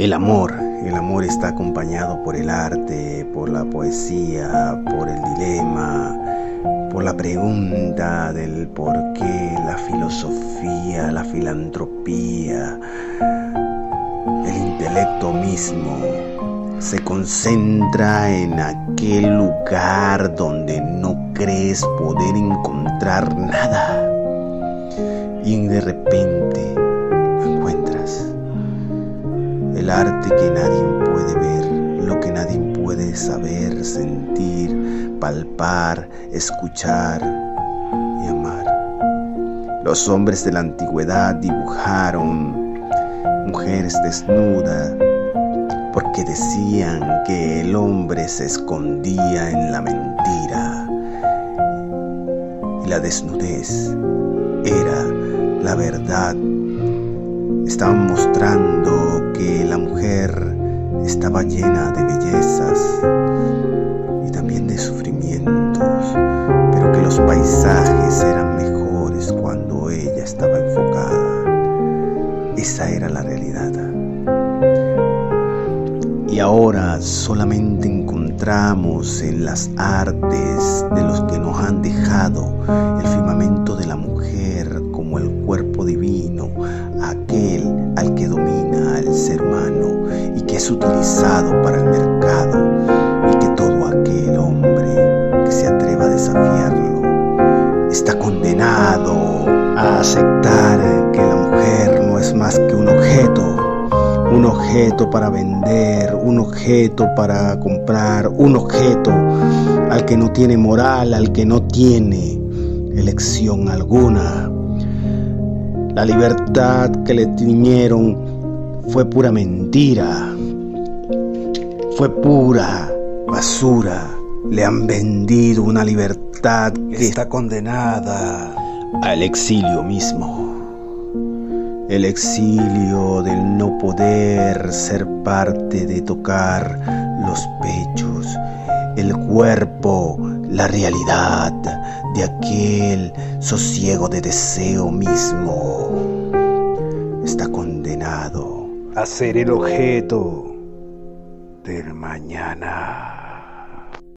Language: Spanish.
El amor, el amor está acompañado por el arte, por la poesía, por el dilema, por la pregunta del por qué, la filosofía, la filantropía, el intelecto mismo se concentra en aquel lugar donde no crees poder encontrar nada. Y de repente arte que nadie puede ver, lo que nadie puede saber, sentir, palpar, escuchar y amar. Los hombres de la antigüedad dibujaron mujeres desnudas porque decían que el hombre se escondía en la mentira. Y la desnudez era la verdad. Estaban mostrando que la mujer estaba llena de bellezas y también de sufrimientos, pero que los paisajes eran mejores cuando ella estaba enfocada. Esa era la realidad. Y ahora solamente encontramos en las artes de los que nos han dejado el firmamento de la mujer como el cuerpo divino, aquel al que domina al ser humano y que es utilizado para el mercado y que todo aquel hombre que se atreva a desafiarlo está condenado a aceptar que la mujer no es más que un objeto, un objeto para vender, un objeto para comprar, un objeto al que no tiene moral, al que no tiene elección alguna. La libertad que le tiñeron fue pura mentira, fue pura basura. Le han vendido una libertad que está condenada al exilio mismo. El exilio del no poder ser parte de tocar los pechos, el cuerpo, la realidad de aquel sosiego de deseo mismo. Está condenado a ser el objeto del mañana.